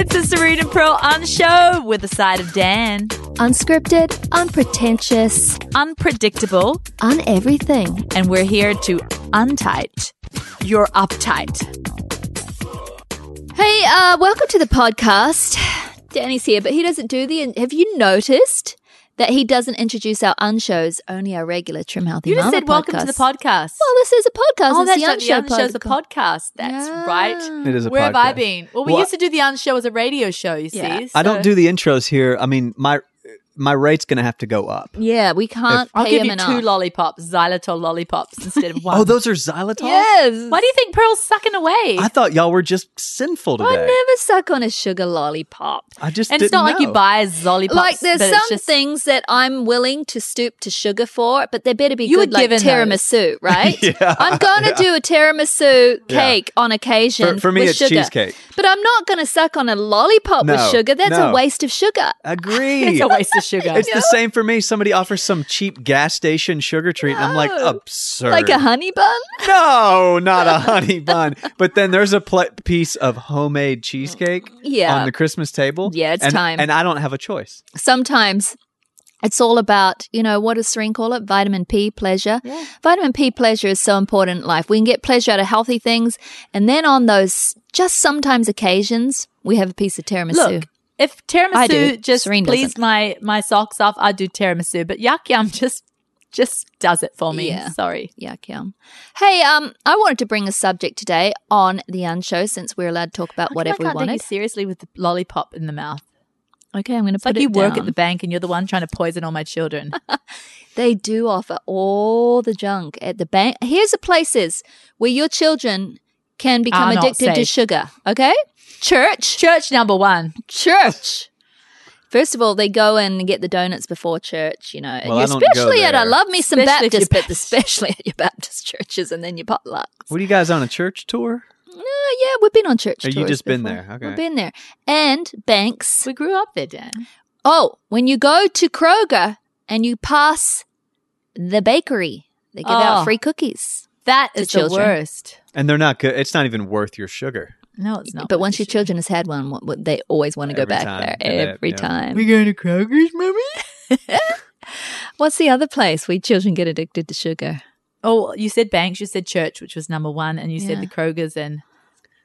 It's the Serena Pearl On Show with a side of Dan. Unscripted, unpretentious, Unpredictable. on everything. And we're here to untight your uptight. Hey, uh, welcome to the podcast. Danny's here, but he doesn't do the. Have you noticed that he doesn't introduce our unshows, only our regular Trim Healthy podcast. You just Mama said welcome to the podcast. Well, this is a podcast. oh, it's that's the right. unshow The Unshow's a podcast. podcast. That's Yeah. right. It is a Where have I been? Well, we Well, used to do the Unshow as a radio show, you Yeah. see. I don't do the intros here. I mean, my my rate's going to have to go up. Yeah, we can't I'll pay give him you enough. two lollipops, xylitol lollipops instead of one. Oh, those are xylitol. Yes. Why do you think Pearl's sucking away? I thought y'all were just sinful today. I never suck on a sugar lollipop. I just and it's didn't not like you know. buy lollipops. like there's but some just, things that I'm willing to stoop to sugar for, but they better be You good, were like given tiramisu, right? Yeah. I'm going to do a tiramisu Yeah. cake on occasion. For- for me, with it's sugar. cheesecake. But I'm not going to suck on a lollipop with No, sugar. That's a no. waste of sugar. Agree. it's a waste of sugar. It's the same for me. Somebody offers some cheap gas station sugar treat, and I'm like, No. absurd. Like a honey bun? no, not a honey bun. But then there's a pl- piece of homemade cheesecake Yeah. on the Christmas table. Yeah, it's and, time. And I don't have a choice. Sometimes it's all about, you know, what does Serene call it? Vitamin P pleasure. Vitamin P pleasure is so important in life. We can get pleasure out of healthy things. And then on those just sometimes occasions, we have a piece of tiramisu. Look, if I tiramisu just Serene pleased doesn't. my my socks off, I'd do tiramisu. But yak yum just just does it for me. Yeah. Sorry. Yuck, yum. Hey, um, I wanted to bring a subject today on the Unshow since we're allowed to talk about whatever I we can't take you wanted. seriously with the lollipop in the mouth. Okay, I'm going to put like it you work at the bank and you're the one trying to poison all my children. They do offer all the junk at the bank. Here's the places where your children can become Are not addicted to sugar. Okay, church, Church number one. church. First of all, they go and get the donuts before church, you know. Well, I don't go especially at I love me some Especially if Baptist, but Baptist. especially at your Baptist churches and then your potlucks. What are you guys on a church tour? Oh, yeah, we've been on church. Or you tours just been there? Okay. We've been there. And banks. We grew up there, Dan. Oh, when you go to Kroger and you pass the bakery, they give Oh. out free cookies. That To is the worst. And they're not good. It's not even worth your sugar. No, it's not. but once your children has had one, what, what, they always want to go Every back time. there every yeah. time. We going to Kroger's, mommy? What's the other place where children get addicted to sugar? Oh, you said banks, you said church, which was number one, and you Yeah. said the Kroger's and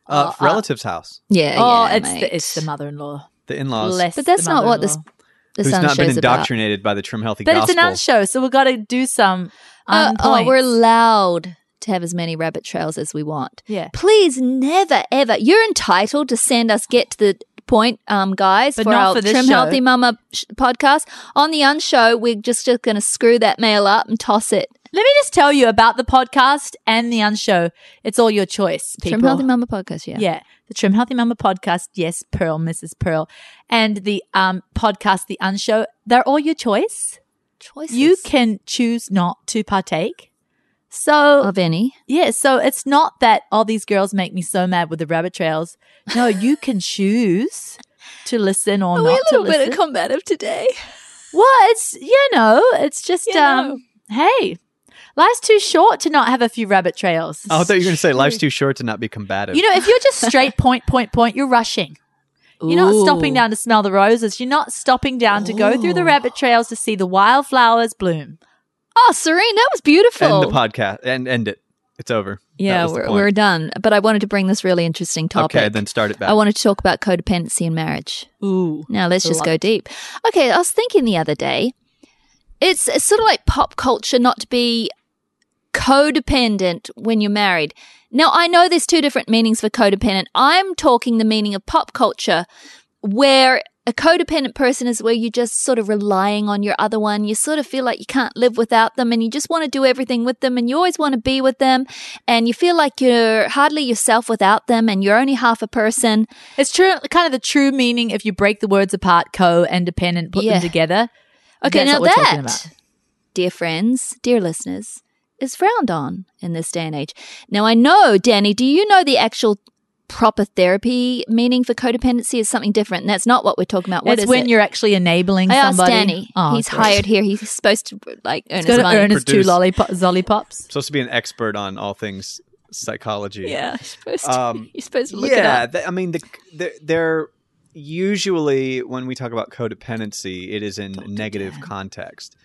Uh, Oh, uh, relative's house, Yeah, oh, yeah, it's mate. the it's the mother-in-law. the in-laws, Bless But that's not what this mother-in-law. this who's not been show's about. indoctrinated by the trim healthy But gospel. it's an unshow, so we've got to do some. Uh, Um, oh, we're allowed to have as many rabbit trails as we want. Yeah. Please never ever. You're entitled to send us get to the point, um, guys, But for not our for Trim show. Healthy Mama sh- podcast. On the unshow, we're just, just going to screw that mail up and toss it. Let me just tell you about the podcast and the unshow. It's all your choice, people. Trim Healthy Mama podcast. Yeah. Yeah. The Trim Healthy Mama podcast. Yes, Pearl, Mrs. Pearl. And the um podcast, The Unshow. They're all your choice. Choices. You can choose not to partake. So, of any. yeah, so it's not that all these girls make me so mad with the rabbit trails. No, you can choose to listen or Are not we a to little listen. bit combative today? well, it's, you know, it's just, You um, hey, life's too short to not have a few rabbit trails. Oh, I thought you were going to say life's too short to not be combative. You know, if you're just straight point, point, point, you're rushing. You're not stopping down to smell the roses. You're not stopping down to go through the rabbit trails to see the wildflowers bloom. Oh, Serene, that was beautiful. end the podcast and end it. It's over. Yeah, we're, we're done. But I wanted to bring this really interesting topic. Okay, then start it back. I wanted to talk about codependency in marriage. Ooh. Now let's just Love go deep. Okay, I was thinking the other day, it's, it's sort of like pop culture not to be codependent when you're married. Now I know there's two different meanings for codependent. I'm talking the meaning of pop culture where a codependent person is where you're just sort of relying on your other one. You sort of feel like you can't live without them and you just want to do everything with them and you always want to be with them and you feel like you're hardly yourself without them and you're only half a person. It's true, kind of the true meaning if you break the words apart, co and dependent, put Yeah. them together. Okay, now what we're talking that, about. dear friends, dear listeners, is frowned on in this day and age. Now, I know, Danny, do you know the actual proper therapy meaning for codependency is something different? And that's not what we're talking about. What It's is when it? you're actually enabling I asked somebody. Danny. Oh, He's great. hired here. He's supposed to like earn He's his money. earn his two Produce- lollipop, zollipops. supposed to be an expert on all things psychology. yeah, you're supposed to, Um, you're supposed to look it yeah, up. th- I mean, the, the, they're usually when we talk about codependency, it is in negative context.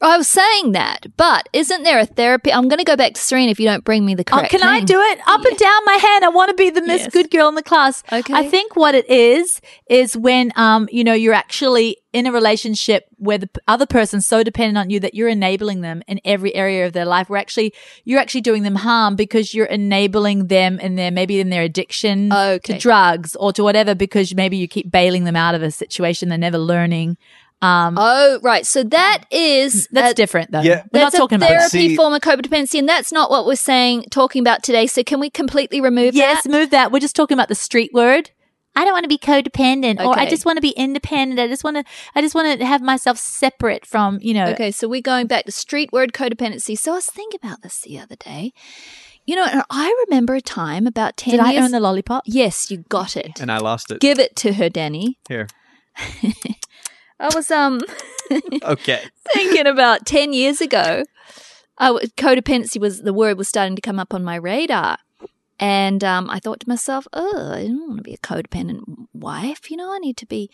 I was saying that, but isn't there a therapy? I'm going to go back to Serena if you don't bring me the Oh, correct. can I do it? Up and down my hand. I want to be the Miss Yes. Good Girl in the class. Okay. I think what it is is when um you know you're actually in a relationship where the other person's so dependent on you that you're enabling them in every area of their life. We're actually you're actually doing them harm because you're enabling them in their maybe in their addiction Okay. to drugs or to whatever because maybe you keep bailing them out of a situation they're never learning. Um, Oh, right. So that is that's a- different though. Yeah. We're not talking a about that. therapy form of codependency, and that's not what we're saying talking about today. So can we completely remove Yes, that? move that. We're just talking about the street word. I don't want to be codependent, or I just want to be independent. I just want to, I just want to have myself separate from, you know. Okay, so we're going back to street word codependency. So I was thinking about this the other day. You know, and I remember a time about ten Did I years. earn the lollipop? yes, you got it. And I lost it. Give it to her, Danny. Here. I was um Okay. thinking about 10 years ago, I w- codependency was the word was starting to come up on my radar. And um, I thought to myself, oh, I don't want to be a codependent wife. You know, I need to be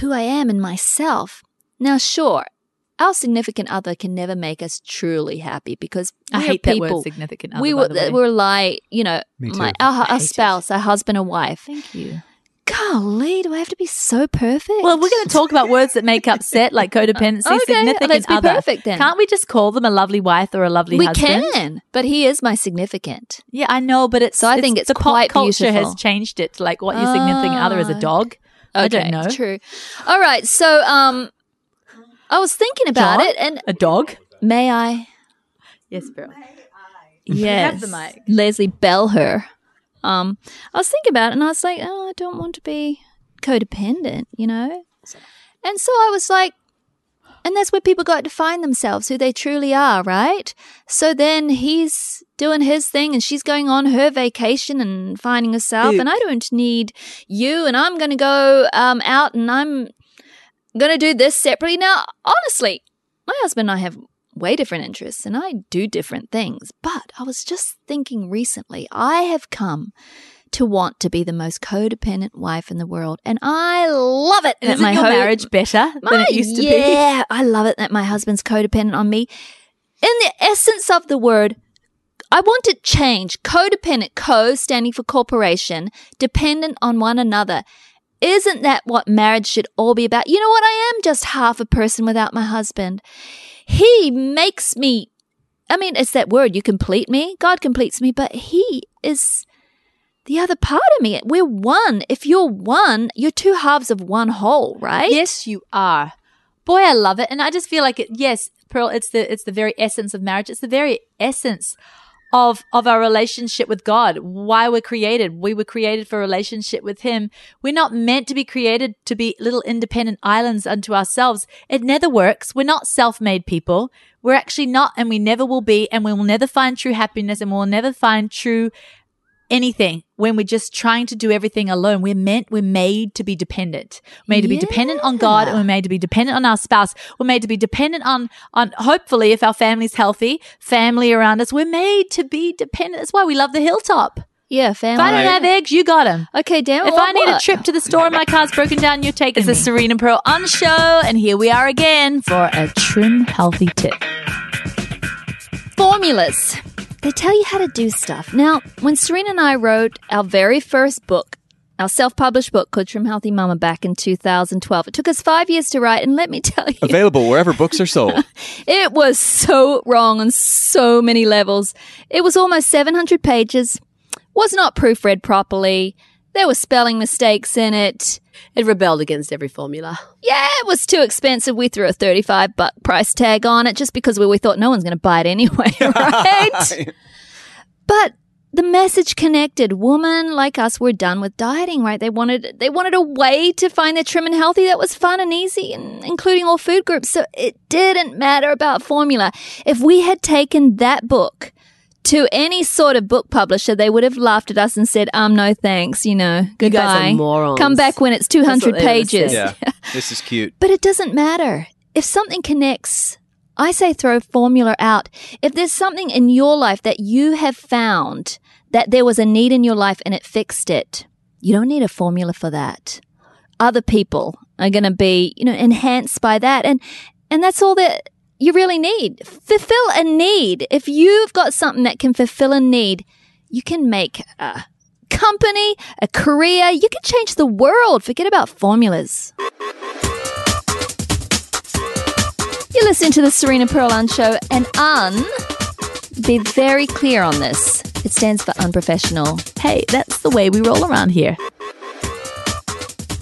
who I am and myself. Now, sure, our significant other can never make us truly happy because I we're hate that people. word, significant other. we by were, the way. we're like, you know, my, our, our hate it. spouse, our husband or wife. Thank you. Golly, do I have to be so perfect? Well, we're going to talk about words that make upset, like codependency, Okay, significant let's be other. perfect then. Can't we just call them a lovely wife or a lovely we husband? can, but he is my significant. Yeah, I know, but it's So I think it's the pop culture beautiful. has changed it to like what your significant other is a Ah. dog. I don't know. True. All right. So, um, I was thinking about John? it, and A dog? may I? Yes, Bill. Yes. the mic. Leslie Bell her. Um, I was thinking about it, and I was like, oh, I don't want to be codependent, you know. And so I was like, and that's where people got to find themselves, who they truly are, right? So then he's doing his thing, and she's going on her vacation and finding herself, and I don't need you, and I'm going to go um, out, and I'm going to do this separately. Now, honestly, my husband and I have way different interests and I do different things. But I was just thinking recently, I have come to want to be the most codependent wife in the world. And I love it Isn't my your ho- marriage better than my- it used to be? Yeah, I love it that my husband's codependent on me. In the essence of the word, I want to change codependent, co standing for corporation, dependent on one another. Isn't that what marriage should all be about? You know what? I am just half a person without my husband. He makes me, I mean, it's that word, you complete me. God completes me, but He is the other part of me. We're one. If you're one, you're two halves of one whole, right? Yes, you are. Boy, I love it, and I just feel like it. Yes, Pearl, it's the it's the very essence of marriage. It's the very essence of of our relationship with God. Why we're created. We were created for relationship with Him. We're not meant to be created to be little independent islands unto ourselves. It never works. We're not self-made people. We're actually not, and we never will be, and we will never find true happiness, and we'll never find true anything when we're just trying to do everything alone. We're meant, we're made to be dependent. We're made to be dependent on God and we're made to be dependent on our spouse. We're made to be dependent on, on hopefully if our family's healthy, family around us. We're made to be dependent. That's why we love the hilltop. Yeah, family. If. I don't have eggs, you got them. Okay, Dan. If I need a trip to the store and my car's broken down, you're taking It's the Serena Pearl on show. And here we are again for a trim healthy tip. formulas. They tell you how to do stuff. Now, when Serena and I wrote our very first book, our self-published book called Trim Healthy Mama back in 2012, it took us five years to write, and let me tell you, Available wherever books are sold. it was so wrong on so many levels. It was almost 700 pages, was not proofread properly, There were spelling mistakes in it. It rebelled against every formula. Yeah, it was too expensive. We threw a 35 buck price tag on it just because we, we thought no one's going to buy it anyway, right? but the message connected. Women like us were done with dieting, right? They wanted they wanted a way to find their trim and healthy that was fun and easy, and including all food groups. So it didn't matter about formula. If we had taken that book to any sort of book publisher, they would have laughed at us and said, "Um, no thanks. You know, You guys goodbye. are morons. Come back when it's two That's hundred what they would've pages." Yeah, this is cute. But it doesn't matter. If something connects, I say throw formula out. If there's something in your life that you have found that there was a need in your life and it fixed it, you don't need a formula for that. Other people are going to be, you know, enhanced by that. And, and that's all that you really need. Fulfill a need. If you've got something that can fulfill a need, you can make a company, a career. You can change the world. Forget about formulas. You're listening to the Serena Pearl Un Show, and un, be very clear on this. It stands for unprofessional. Hey, that's the way we roll around here.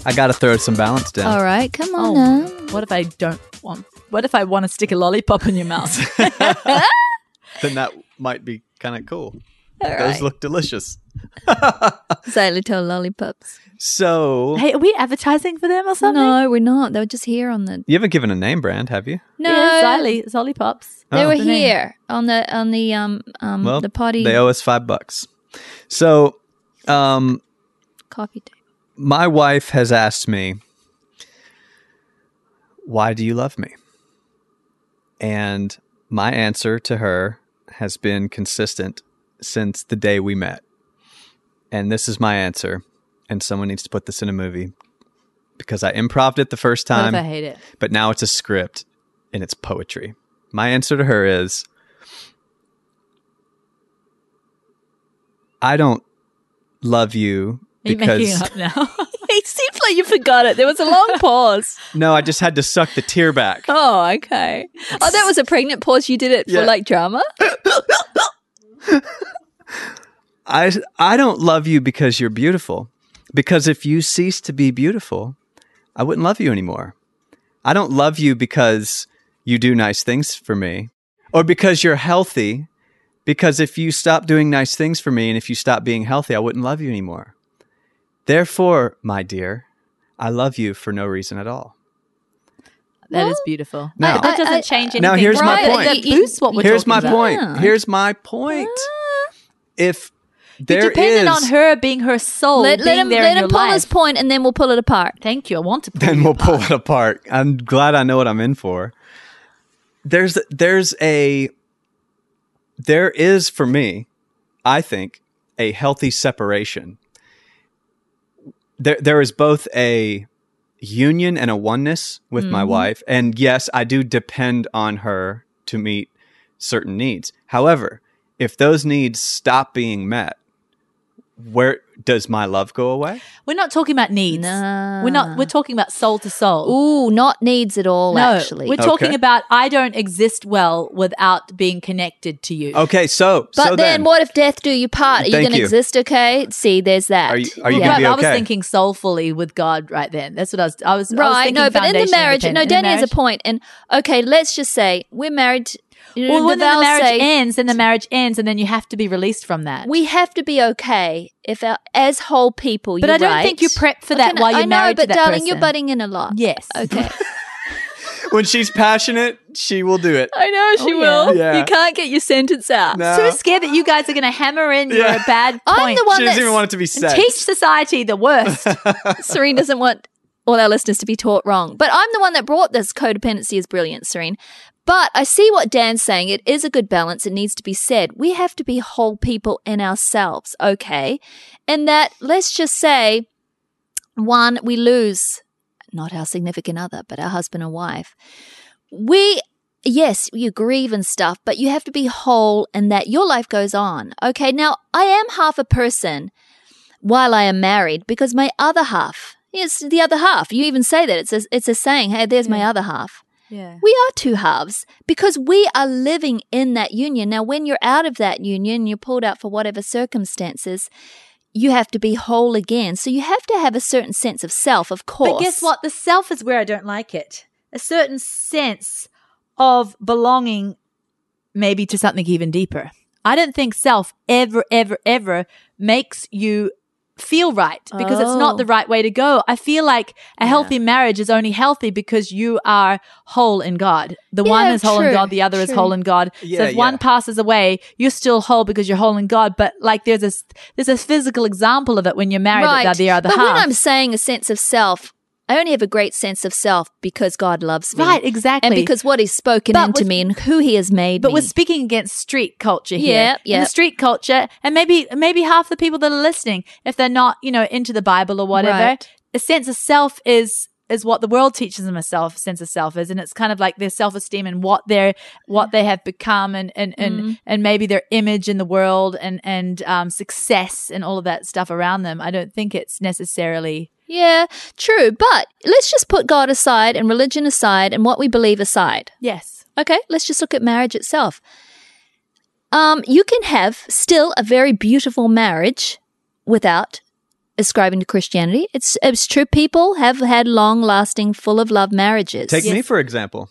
I got to throw some balance down. All right, come on Oh, now. what if I don't want? What if I want to stick a lollipop in your mouth? Then that might be kind of cool. All Those right. look delicious. Xylitol lollipops. So hey, are we advertising for them or something? No, we're not. They were just here on the. you haven't given a name brand, have you? No, yeah, Zolly, Zollipops. they Oh. were The name. here on the on the um um Well, the potty they owe us five bucks. So, um, coffee table. my wife has asked me, "Why do you love me?" And my answer to her has been consistent since the day we met. And this is my answer. And someone needs to put this in a movie because I improved it the first time, I hate it? but now it's a script and it's poetry. My answer to her is I don't love you Are you making it up now? it seems like you forgot it. There was a long pause. no, I just had to suck the tear back. Oh, okay. Oh, that was a pregnant pause. You did it Yeah. for like drama. I I don't love you because you're beautiful. Because if you cease to be beautiful, I wouldn't love you anymore. I don't love you because you do nice things for me or because you're healthy. Because if you stop doing nice things for me and if you stop being healthy, I wouldn't love you anymore. Therefore, my dear, I love you for no reason at all. That is beautiful. Now- that doesn't I- I- change anything. Now, here's my point. That boosts what we're Here's my about. point. Yeah. Here's my point. If You there depended is- on her being her soul, let, being let him there let in him your pull life. his point, and then we'll pull it apart. Thank you. I want to. Pull then you we'll pull it apart. I'm glad I know what I'm in for. There's there's a there is for me, I think, a healthy separation. There there is both a union and a oneness with my mm-hmm. wife. And yes, I do depend on her to meet certain needs. However, if those needs stop being met, where does my love go away? We're not talking about needs. Nah. We're not. We're talking about soul to soul. Ooh, not needs at all. no, actually, we're talking about I don't exist well without being connected to you. Okay, so But so then, what if death do you part? Are you Thank going to exist? Okay, see, there's that. Are you- are you Well, gonna be I was thinking soulfully with God right then. That's what I was. I was I was right? thinking No, but in the marriage, no, independent. In the Danny has a point. And okay, let's just say we're married. You know, Well, when the vows marriage say ends, then the marriage ends, and then you have to be released from that. we have to be okay if our, as whole people. But you're I don't right. think you prep for that Okay, while you're I know, married to but that darling, you're butting in a lot. yes. Okay. when she's passionate, she will do it. I know she Oh, yeah. will. Yeah. You can't get your sentence out. No. So scared that you guys are going to hammer in your bad point. I'm the one She doesn't even want it to be said. Teach society the worst. Serene doesn't want all our listeners to be taught wrong. But I'm the one that brought this codependency is brilliant, Serene. But I see what Dan's saying. It is a good balance. It needs to be said. We have to be whole people in ourselves, okay? And that, let's just say, one, we lose not our significant other, but our husband and wife. We, yes, you grieve and stuff, but you have to be whole and that your life goes on. Okay. Now, I am half a person while I am married because my other half, it's the other half. You even say that. It's a, it's a saying, hey, there's my other half. Yeah. We are two halves because we are living in that union. Now, when you're out of that union, you're pulled out for whatever circumstances, you have to be whole again. So you have to have a certain sense of self, of course. But guess what? The self is where I don't like it. A certain sense of belonging, maybe to something even deeper. I don't think self ever, ever, ever makes you feel right because it's not Oh. the right way to go. I feel like a healthy marriage is only healthy because you are whole in God. The one is whole in God, the other is whole in God. so Yeah, if one passes away, you're still whole because you're whole in God. But like there's a there's a physical example of it when you're married right. at the other but half. when I'm saying a sense of self, I only have a great sense of self because God loves me. Right, exactly. And because what He's spoken But into with- me and who He has made But me. we're speaking against street culture here. Yeah, yeah. the street culture, and maybe maybe half the people that are listening, if they're not, you know, into the Bible or whatever, Right. a sense of self is is what the world teaches them a self sense of self is, and it's kind of like their self esteem and what they're what they have become, and and and, Mm-hmm. and maybe their image in the world and and um, success and all of that stuff around them. I don't think it's necessarily. Yeah, true. But let's just put God aside and religion aside and what we believe aside. Yes. Okay, let's just look at marriage itself. Um, you can have still a very beautiful marriage without ascribing to Christianity. It's it's true. People have had long lasting, full of love marriages. Take me for example.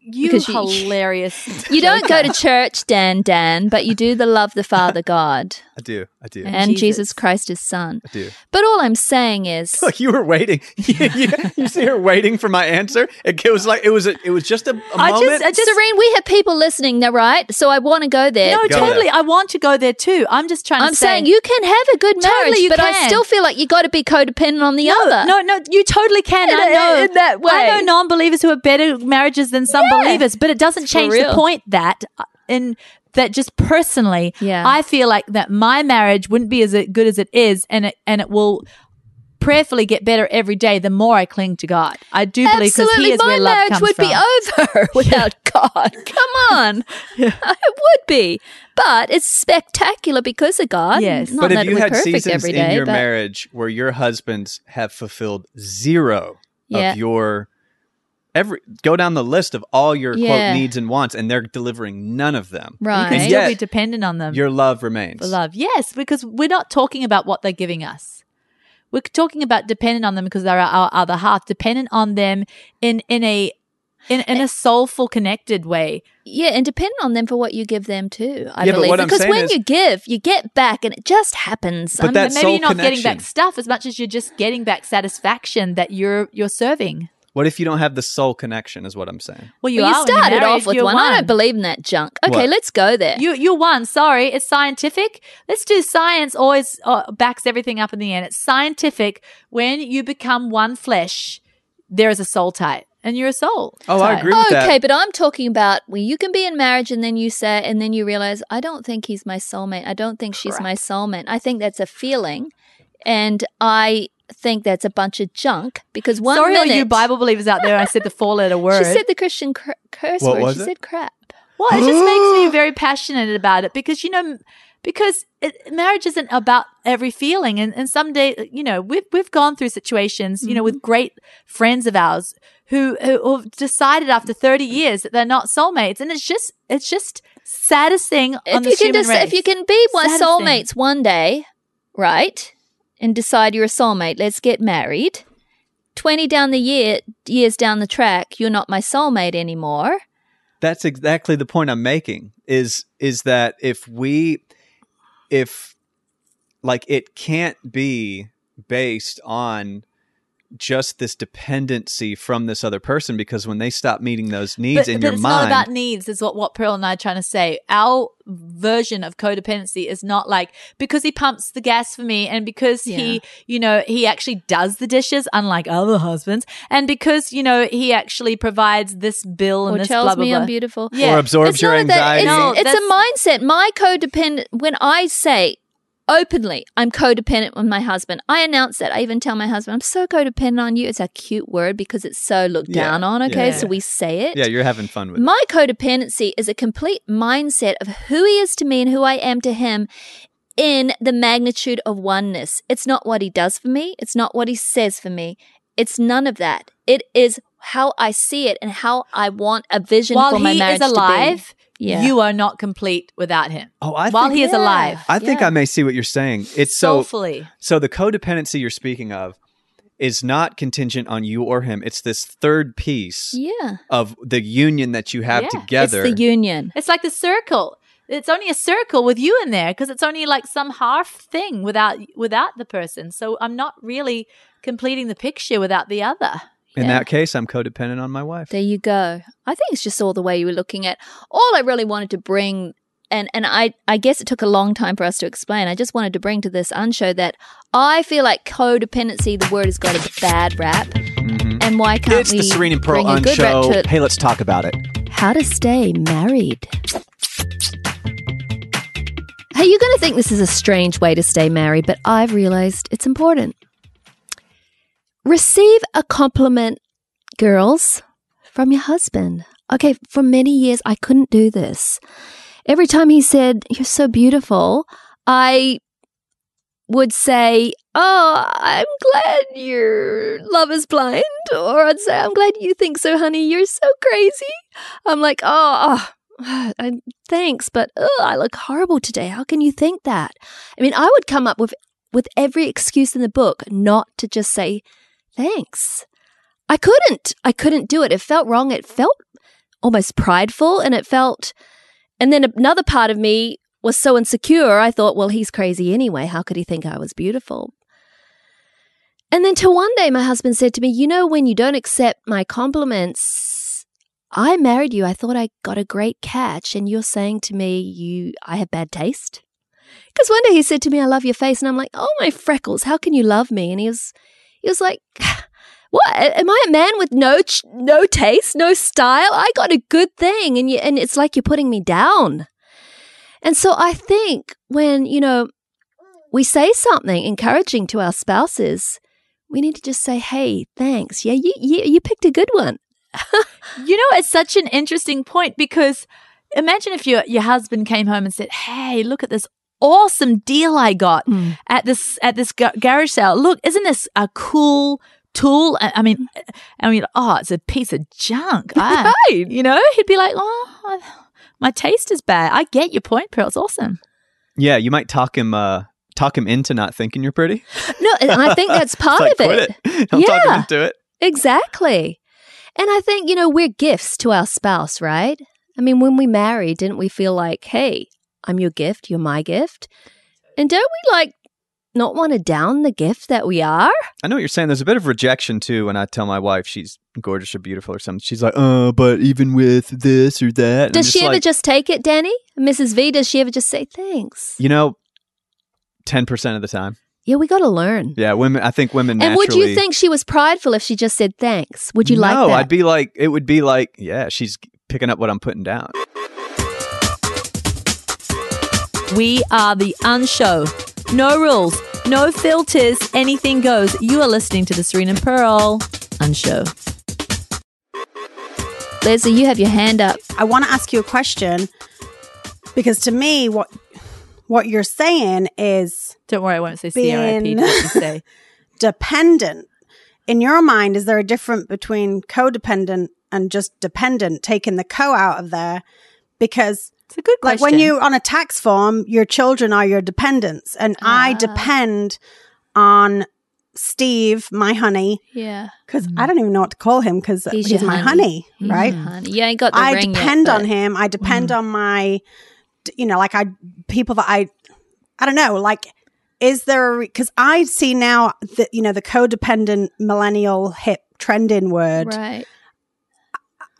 You Because you- hilarious. You don't go to church, Dan, Dan, but you do the love the Father God I do. I do. And and, Jesus. Jesus. Christ, His Son. I do. But all I'm saying is, Look, you were waiting. you, you- you see her waiting for my answer. It, was like it was. A, it was just a, a I just- moment. I just- Serene, we have people listening now, right? So I want to go there. No, Go totally. there. I want to go there too. I'm just trying to I'm to say. saying you can have a good Totally marriage, you but I still feel like you got to be codependent on the other. No, no, you totally can. In I a- know in that way. I know non-believers who have better marriages than some Yeah. believers, but it doesn't change the point that uh, in that just personally, Yeah. I feel like that my marriage wouldn't be as good as it is, and it and it will prayerfully get better every day. The more I cling to God, I do believe because Absolutely, He is my where love marriage comes would from. be over without God. Come on, it would be, but it's spectacular because of God. Yes. not but that if you we're had perfect seasons every in your but- marriage where your husbands have fulfilled zero Yeah. of your every go down the list of all your Yeah. quote needs and wants, and they're delivering none of them. You right? can And still yet- be dependent on them. Your love remains. for love. Yes, because we're not talking about what they're giving us. We're talking about dependent on them because they're our other half, dependent on them in in a in, in a eh. soulful, connected way. Yeah, and dependent on them for what you give them too. I Yeah, but believe what I'm because saying when is- you give, you get back, and it just happens. But I mean, that maybe soul you're not getting back stuff as much as you're just getting back satisfaction that you're you're serving. What if you don't have the soul connection? Is what I'm saying. Well, you well, you started married, off with you're one. I don't believe in that junk. Okay, What? let's go there. You you won. Sorry, it's scientific. Let's do science. Always uh, backs everything up in the end. It's scientific. When you become one flesh, there is a soul tie, and you're a soul. Oh, I agree with that. Okay, but I'm talking about where you can be in marriage and then you say, and then you realize, I don't think he's my soulmate. I don't think she's my soulmate. I think that's a feeling. And I think that's a bunch of junk because one Sorry, minute. all you Bible believers out there. I said the four-letter word. She said the Christian cr- curse What word. was she it? said crap. Well, it just makes me very passionate about it because you know, because it, marriage isn't about every feeling, and and someday you know we've we've gone through situations you know with mm-hmm. great friends of ours who who have decided after thirty years that they're not soulmates, and it's just it's just saddest thing on If the you can human just, race. if you can be one Saddest thing. soulmates one day, right, and decide you're a soulmate, let's get married. Twenty down the year, years down the track, you're not my soulmate anymore. That's exactly the point I'm making. Is is that if we, if like it can't be based on just this dependency from this other person because when they stop meeting those needs but, in but your it's mind not about needs is what what Pearl and I are trying to say. Our version of codependency is not like because he pumps the gas for me and because he you know he actually does the dishes unlike other husbands and because you know he actually provides this bill and or this tells blah, blah, me blah. I'm beautiful. Yeah. or absorbs It's your not that- anxiety. No, it's, it's a mindset. My codependent. When I say openly, I'm codependent with my husband. I announce that. I even tell my husband, I'm so codependent on you. It's a cute word because it's so looked Yeah. down on. Okay, Yeah. so we say it. yeah, you're having fun with it. My codependency is a complete mindset of who he is to me and who I am to him in the magnitude of oneness. It's not what he does for me, it's not what he says for me. It's none of that. It is how I see it and how I want a vision while for my he marriage is to be. Alive Yeah. you are not complete without him. Oh, I while think- he is alive. I think Yeah. I may see what you're saying. It's so Soulfully. so the codependency you're speaking of is not contingent on you or him. It's this third piece Yeah. of the union that you have Yeah. together. It's the union. It's like the circle. It's only a circle with you in there because it's only like some half thing without without the person. So I'm not really completing the picture without the other. In Yeah. that case, I'm codependent on my wife. There you go. I think it's just all the way you were looking at. All I really wanted to bring, and and I I guess it took a long time for us to explain. I just wanted to bring to this unshow that I feel like codependency. The word has got a bad rap, and why can't Mm-hmm. It's we the Serene and Pearl bring a good rap Unshow. Hey, let's talk about it. How to stay married. Hey, you're going to think this is a strange way to stay married, but I've realized it's important. Receive a compliment, girls, from your husband. Okay, for many years, I couldn't do this. Every time he said, You're so beautiful, I would say, Oh, I'm glad your love is blind. Or I'd say, I'm glad you think so, honey. You're so crazy. I'm like, Oh, ah, oh I, thanks, but ugh, I look horrible today. How can you think that? I mean, I would come up with, with every excuse in the book not to just say thanks. I couldn't. I couldn't do it. It felt wrong. It felt almost prideful and it felt. And then another part of me was so insecure. I thought, well, he's crazy anyway. How could he think I was beautiful? And then till one day, my husband said to me, You know, when you don't accept my compliments, I married you. I thought I got a great catch. And you're saying to me, you, I have bad taste? Because one day he said to me, I love your face. And I'm like, Oh, my freckles. How can you love me? And he was, he was like, what? Am I a man with no ch- no taste, no style? I got a good thing, and you, and it's like you're putting me down. And so I think when you know we say something encouraging to our spouses, we need to just say, "Hey, thanks. Yeah, you you, you picked a good one." You know, it's such an interesting point because imagine if your your husband came home and said, "Hey, look at this awesome deal I got at this at this garage sale. Look, isn't this a cool tool? I, I mean, I mean, oh, it's a piece of junk. I, You know, he'd be like, "Oh, my taste is bad." I get your point, Pearl. It's awesome. Yeah, you might talk him uh talk him into not thinking you're pretty. No, and I think that's part It's of it. quit it. Don't talk him into it. Exactly. And I think, you know, we're gifts to our spouse, right? I mean, when we marry, didn't we feel like, hey, I'm your gift, you're my gift? And don't we like not want to down the gift that we are? I know what you're saying. There's a bit of rejection too when I tell my wife she's gorgeous or beautiful or something. She's like, "Uh, but even with this or that." And Does she ever like, just take it, Danny? Mrs. V, does she ever just say thanks? You know, ten percent of the time. Yeah, we got to learn. Yeah, women. I think women. And would you think she was prideful if she just said thanks? Would you like no. I'd be like, it would be like, yeah, she's picking up what I'm putting down. We are the Unshow. No rules, no filters, anything goes. You are listening to the Serena Pearl Unshow. Leslie, you have your hand up. I want to ask you a question because to me, what what you're saying is Don't worry, I won't say CRIP. What say. dependent. In your mind, is there a difference between codependent and just dependent? Taking the co out of there because It's a good question. like when you're on a tax form, your children are your dependents, and Ah. I depend on Steve, my honey, Yeah. because I don't even know what to call him because He's he's, my honey. honey, right? Honey, you ain't got the I ring yet, depend on but- him. I depend on my, you know, like I people that I, I don't know, like. Is there because I see now that you know the codependent millennial hip trending word. Right.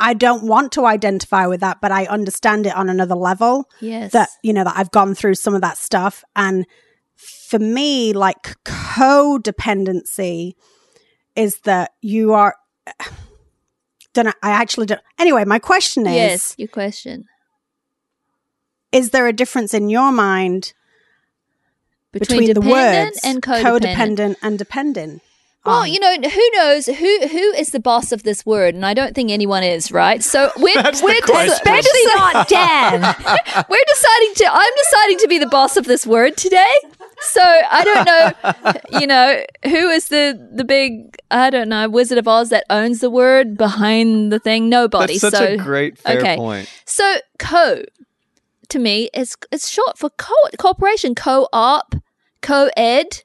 I don't want to identify with that, but I understand it on another level. Yes. That you know that I've gone through some of that stuff, and for me, like codependency is that you are. Don't know, I actually don't. Anyway, my question is: Yes, your question. Is there a difference in your mind Between between, the dependent words and codependent. codependent and dependent? Well, um, you know, who knows who who is the boss of this word, and I don't think anyone is, right? So we're That's the we're question. especially not Dan. we're deciding to. I'm deciding to be the boss of this word today. So I don't know, you know, who is the the big I don't know Wizard of Oz that owns the word behind the thing? Nobody. That's such so a great fair okay. point. So co to me is it's short for co corporation, co-op, co-ed.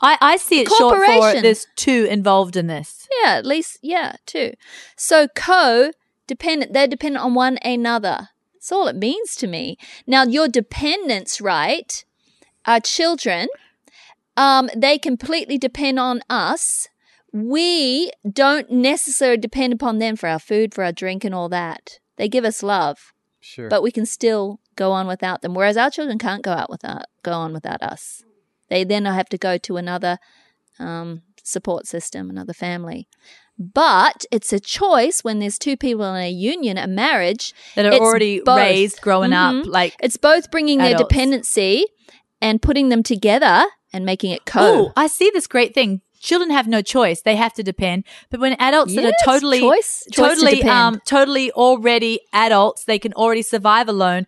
I, I see it short for there's two involved in this. Yeah, at least yeah, two. So co dependent they're dependent on one another. That's all it means to me. Now your dependents, right, are children. Um, they completely depend on us. We don't necessarily depend upon them for our food, for our drink, and all that. They give us love, Sure. but we can still go on without them. Whereas our children can't go out without go on without us. They then have to go to another um, support system, another family. But it's a choice when there's two people in a union, a marriage That are already both. raised, growing Mhm. up, like It's both bringing their dependency and putting them together and making it co. Oh, I see this great thing. Children have no choice; they have to depend. But when adults that are totally, choice- choice to totally, depend. um, totally already adults, they can already survive alone.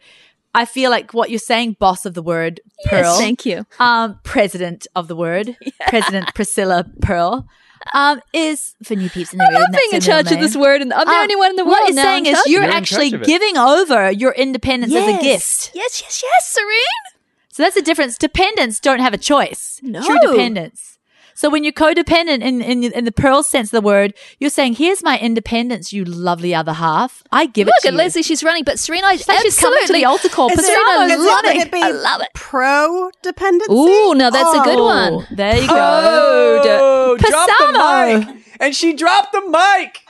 I feel like what you're saying, boss of the word, Pearl. Yes, thank you. Um, president of the word, President Priscilla Pearl, um, is for new peeps in the I'm room. not being in charge of this word, and I'm the Um, only one in the What world you're saying in is you're of it. actually charge of it. giving over your independence as a gift. Yes, yes, yes, Serene. So that's the difference. Dependents don't have a choice. No. True dependence. So when you're codependent in, in in the Pearl sense of the word, you're saying, "Here's my independence, you lovely other half. I give Look it to you. Look at. Leslie, she's running, but Serena, I It's like she's coming to the altar call. Is it, Pasano, is it, love would it. it be I love it. pro dependency? Ooh, now that's a good one. Oh. There you go. Oh, drop the mic. And she dropped the mic.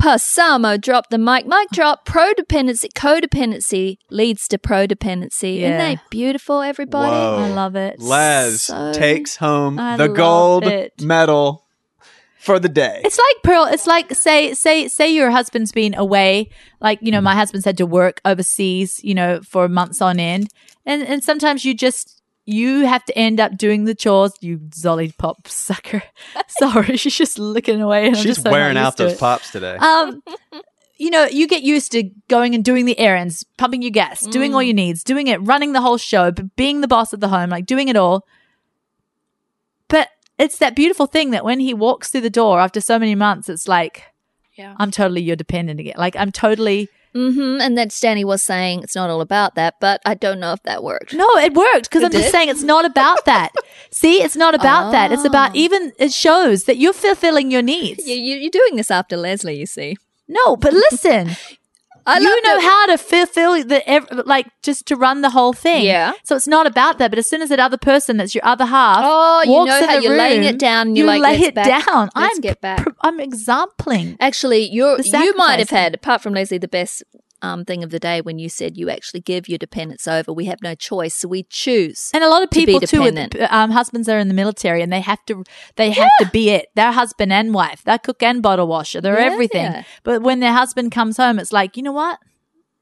Passamo dropped the mic. Mic drop. Prodependency, codependency leads to prodependency. Isn't that beautiful, everybody? Whoa. I love it. Les So- takes home I the gold it. medal for the day. It's like Pearl. It's like say say say your husband's been away. Like you know, my husband's had to work overseas. You know, for months on end, and and sometimes you just you have to end up doing the chores. You zolly pop sucker. Sorry, she's just licking away. And I'm She's just so wearing out used to those pops today. Um, you know, you get used to going and doing the errands, pumping your gas, doing all your needs, doing it, running the whole show, but being the boss of the home, like doing it all. But it's that beautiful thing that when he walks through the door after so many months, it's like, Yeah. I'm totally your dependent again. Like I'm totally Mm-hmm. And then Stanley was saying it's not all about that, but I don't know if that worked. no, it worked because I'm just saying it's not about that. See, it's not about that. It's about even it shows that you're fulfilling your needs. You, you, you're doing this after Leslie, you see. No, but listen. I you know how to fulfill the like just to run the whole thing. Yeah. So it's not about that. But as soon as that other person, that's your other half, Oh, you walks know in how you're laying it down and you're you like, lay it back- down. let's I'm get back." I'm exampling. Actually, you're you might have had, apart from Leslie, the best um, thing of the day when you said you actually give your dependence over. We have no choice, so we choose. And a lot of to people too, with um, husbands are in the military, and they have to, they have to be it. They're husband and wife. They're cook and bottle washer. They're Yeah. everything. But when their husband comes home, it's like, you know what?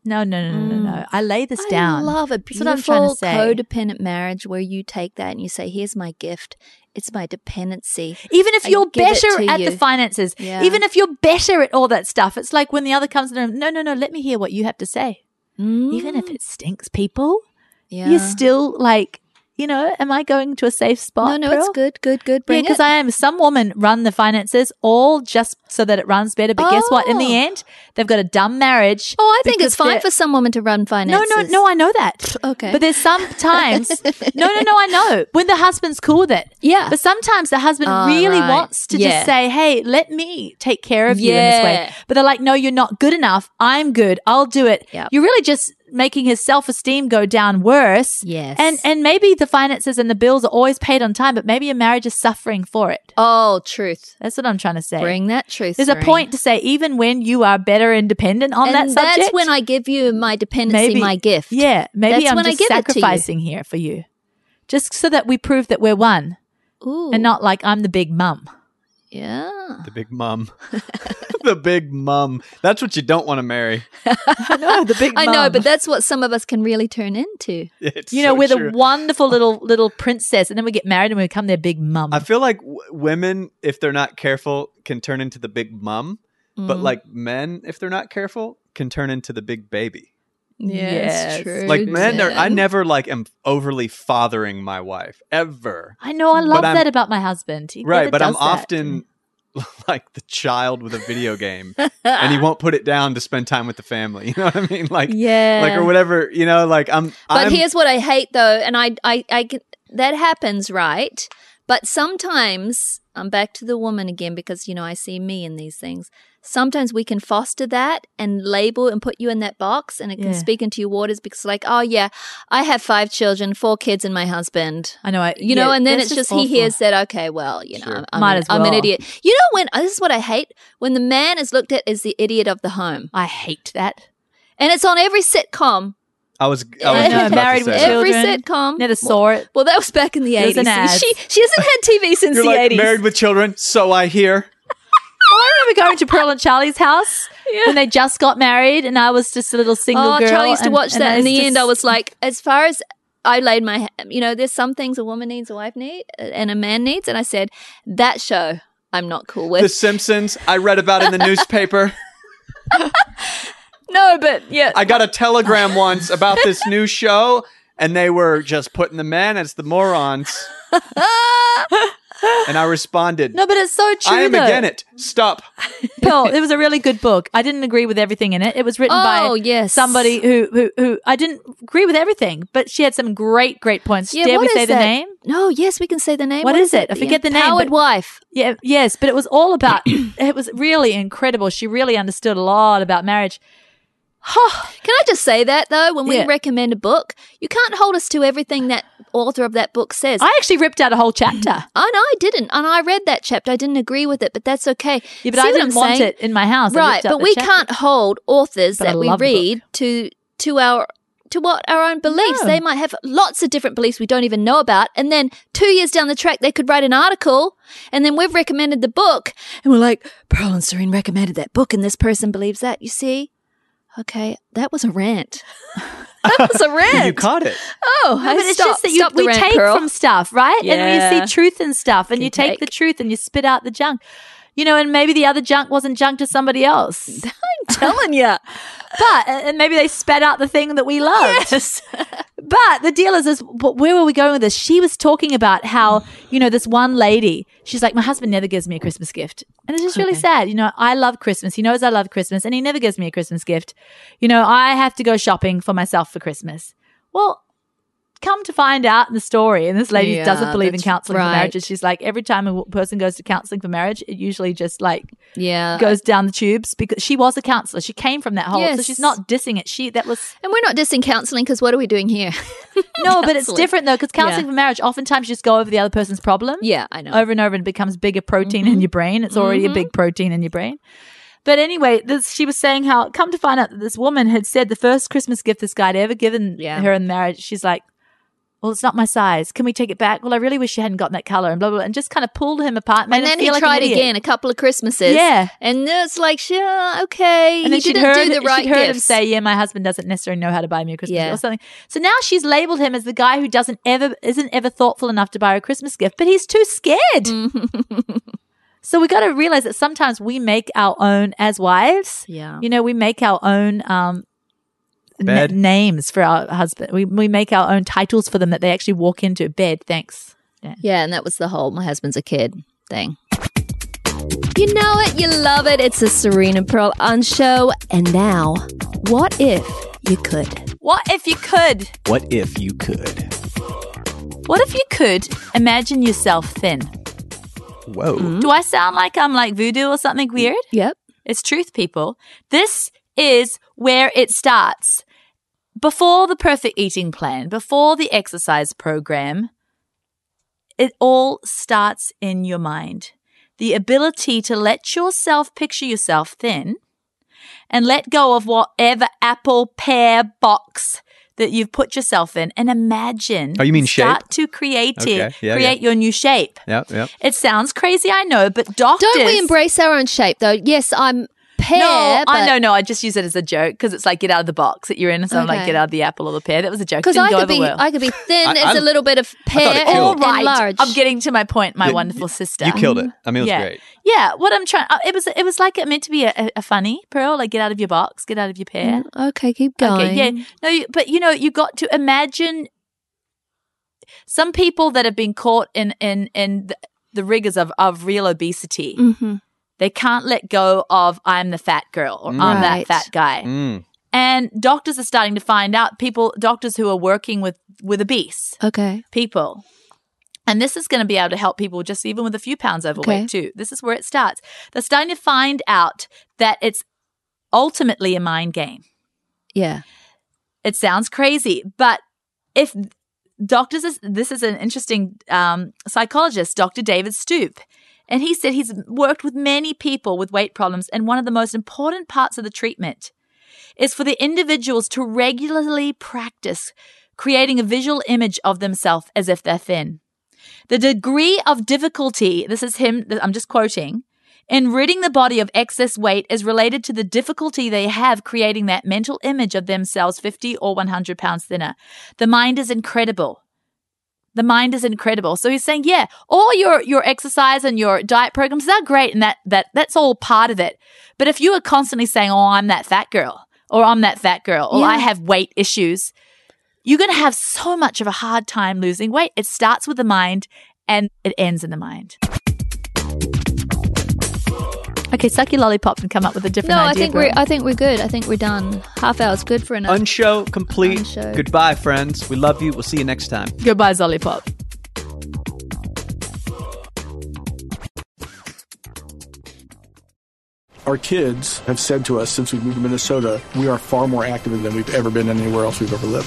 No, no, no, no, no, no. I lay this Mm. I down. love a That's what I'm trying beautiful to say. codependent marriage where you take that and you say, "Here's my gift. It's my dependency." Even if I you're give it better to at you. the finances, Yeah. even if you're better at all that stuff, it's like when the other comes in the room, no, no, no, let me hear what you have to say. Even if it stinks, people, Yeah. you're still like, you know, am I going to a safe spot? no, no, it's Pearl? good, good, good. Yeah, because. I am. Some women run the finances all just so that it runs better. But guess what? In the Oh. end, they've got a dumb marriage. oh, I think it's fine for some women to run finances. no, no. No, I know that. Okay. But there's sometimes. no, no, no. I know when the husband's cool with it. Yeah. But sometimes the husband Oh, really right. wants to Yeah. just say, "Hey, let me take care of you in this way." But they're like, "No, you're not good enough. I'm good. I'll do it." Yep. You're really just making his self-esteem go down worse. Yes. And and maybe the finances and the bills are always paid on time, but maybe your marriage is suffering for it. oh, truth. That's what I'm trying to say. Bring that truth. There's a point to say, even when you are better independent on and that subject, that's when I give you my dependency, maybe my gift. Yeah, maybe That's I'm when I just sacrificing here for you, just so that we prove that we're one, Ooh. and not like I'm the big mum. Yeah. The big mum. the big mum. That's what you don't want to marry. no, the big. I know, but that's what some of us can really turn into. It's you know, so we're true. the wonderful little little princess, and then we get married and we become their big mum. I feel like w- women, if they're not careful, can turn into the big mum. But Mm. like men, if they're not careful, can turn into the big baby. Yes. true. Like men are, I never like am overly fathering my wife ever. I know. I But love I'm- that about my husband. He right, never but I'm does that. often like the child with a video game, and he won't put it down to spend time with the family. You know what I mean? Like, Yeah. like or whatever. You know, like I'm. But I'm, here's what I hate though, and I, I, I, get- that happens, right? But sometimes I'm back to the woman again because you know I see me in these things. Sometimes we can foster that and label and put you in that box, and it can Yeah. speak into your waters because, like, oh yeah, I have five children, four kids, and my husband. I know. I, You know, and then it's just he hears that okay, well, you know, Sure. I'm, I'm Might an, as I'm an idiot. You know when this is what I hate when the man is looked at as the idiot of the home, I hate that. and it's on every sitcom. I was. I was Yeah, just about married with say. Every Children. sitcom. Never saw it. Well, that was back in the eighties. She she hasn't had TV since You're the like eighties. married with children, so I hear. Oh, I remember going to Pearl and Charlie's house when they just got married, and I was just a little single oh, girl. Charlie used to and- watch and that. I In the used to end, I was like, as far as I laid my, you know, there's some things a woman needs, a wife needs, and a man needs, and I said that show I'm not cool with. The Simpsons. I read about in the newspaper. no, but yeah, I got a telegram once about this new show, and they were just putting the men as the morons. and I responded, No, but it's so true. I am though. again it. Stop. Pearl, it was a really good book. I didn't agree with everything in it. It was written Oh, by yes. somebody who, who who I didn't agree with everything, but she had some great great points. yeah. Dare we say the that? name? No, yes, we can say the name. What is it? I forget the name, Empowered but- wife. Yeah, yes, but it was all about. it was really incredible. She really understood a lot about marriage. Can I just say that though? When we Yeah. recommend a book, you can't hold us to everything that author of that book says. I actually ripped out a whole chapter. Oh, I know I didn't, and I read that chapter. I didn't agree with it, but that's okay. Yeah, but See I didn't want saying? it in my house. Right? But we chapter. can't hold authors But that we love the book. read to to our to what our own beliefs. No. They might have lots of different beliefs we don't even know about, and then two years down the track, they could write an article, and then we've recommended the book, and we're like, Pearl and Serene recommended that book, and this person believes that. You see? Okay, that was a rant. that was a rant. You caught it. Oh, No, I but it's stop- just that you, we rant, take Pearl. from stuff, right? Yeah. And Yeah. we see truth in stuff, and Can you take, take. the truth and you spit out the junk. You know, and maybe the other junk wasn't junk to somebody else. Telling you. But and maybe they sped out the thing that we loved. Yes. But the deal is, is where were we going with this? She was talking about how you know this one lady. She's like, my husband never gives me a Christmas gift, and it's just really sad. You know, I love Christmas. He knows I love Christmas, and he never gives me a Christmas gift. You know, I have to go shopping for myself for Christmas. Well. Come to find out in the story, and this lady Yeah, doesn't believe in counseling right. for marriages. She's like, every time a person goes to counseling for marriage, it usually just like Yeah. goes down the tubes because she was a counselor. She came from that hole, so she's not dissing it. She that was And we're not dissing counseling because what are we doing here? no, but it's different though because counseling Yeah. for marriage oftentimes you just go over the other person's problem Yeah, I know. over and over and it becomes bigger protein Mm-hmm. in your brain. It's already a big protein in your brain. But anyway, this, she was saying how come to find out that this woman had said the first Christmas gift this guy had ever given Yeah. her in marriage. She's like, "Well, it's not my size. Can we take it back? Well, I really wish you hadn't gotten that color." And blah blah, blah and just kind of pulled him apart. and then he like tried again a couple of Christmases. Yeah. And it's like, sure, okay. And then he she'd didn't heard, do the right she'd heard him say, "Yeah, my husband doesn't necessarily know how to buy me a Christmas Yeah. gift or something." So now she's labeled him as the guy who doesn't ever isn't ever thoughtful enough to buy her a Christmas gift, but he's too scared. so we got to realize that sometimes we make our own as wives. Yeah. You know, we make our own um, na- Bed. names for our husband. We we make our own titles for them that they actually walk into. Bed, thanks. Yeah. Yeah, and that was the whole my husband's a kid thing. You know it, you love it. It's a Serena Pearl on show. And now, what if you could? What if you could? What if you could? What if you could imagine yourself thin? Whoa. Hmm? Do I sound like I'm like voodoo or something weird? Yep. It's truth, people. This is where it starts. Before the perfect eating plan, before the exercise program, it all starts in your mind. The ability to let yourself picture yourself thin and let go of whatever apple pear box that you've put yourself in and imagine. Oh, you mean Start to create it, Okay. Yeah, create your new shape. Yeah, yeah. It sounds crazy, I know, but doctors Don't we embrace our own shape, though? Yes, I'm pear. no, but, I know, no. I just use it as a joke because it's like get out of the box that you're in. So I'm like Okay. get out of the apple or the pear. That was a joke. Because Didn't I go could over be, well. I could be thin I- as I- a little bit of pear it and, killed. All and right, large. I'm getting to my point. My You- wonderful sister. You killed it. I mean, it was yeah. great. Yeah, what I'm trying. uh, It was. It was like it meant to be a, a, a funny pearl. Like get out of your box. Get out of your pear. okay, keep going. Okay, yeah. No, you, but you know, you got to imagine some people that have been caught in in in the, the rigors of of real obesity. hmm They can't let go of I'm the fat girl or I'm that fat guy. Mm. And doctors are starting to find out people doctors who are working with with obese Okay. people. And this is going to be able to help people just even with a few pounds overweight Okay. too. This is where it starts. They're starting to find out that it's ultimately a mind game. Yeah. It sounds crazy, but if doctors, is, this is an interesting um, psychologist, Dr. David Stoop, and he said he's worked with many people with weight problems, and one of the most important parts of the treatment is for the individuals to regularly practice creating a visual image of themselves as if they're thin. The degree of difficulty, this is him, I'm just quoting, in ridding the body of excess weight is related to the difficulty they have creating that mental image of themselves 50 or 100 pounds thinner. The mind is incredible. The mind is incredible. So he's saying, yeah, all your your exercise and your diet programs they're great, and that that that's all part of it. But if you are constantly saying, "Oh, I'm that fat girl," or "I'm that fat girl," or Yeah. "I have weight issues," you're going to have so much of a hard time losing weight. It starts with the mind, and it ends in the mind. Okay, suck your lollipop and come up with a different No, I think bro. we're. I think we're good. I think we're done. Half hour's good for an Unshow complete. Unshow. Goodbye, friends. We love you. We'll see you next time. Goodbye, Zollipop. Our kids have said to us since we moved to Minnesota, we are far more active than we've ever been anywhere else we've ever lived.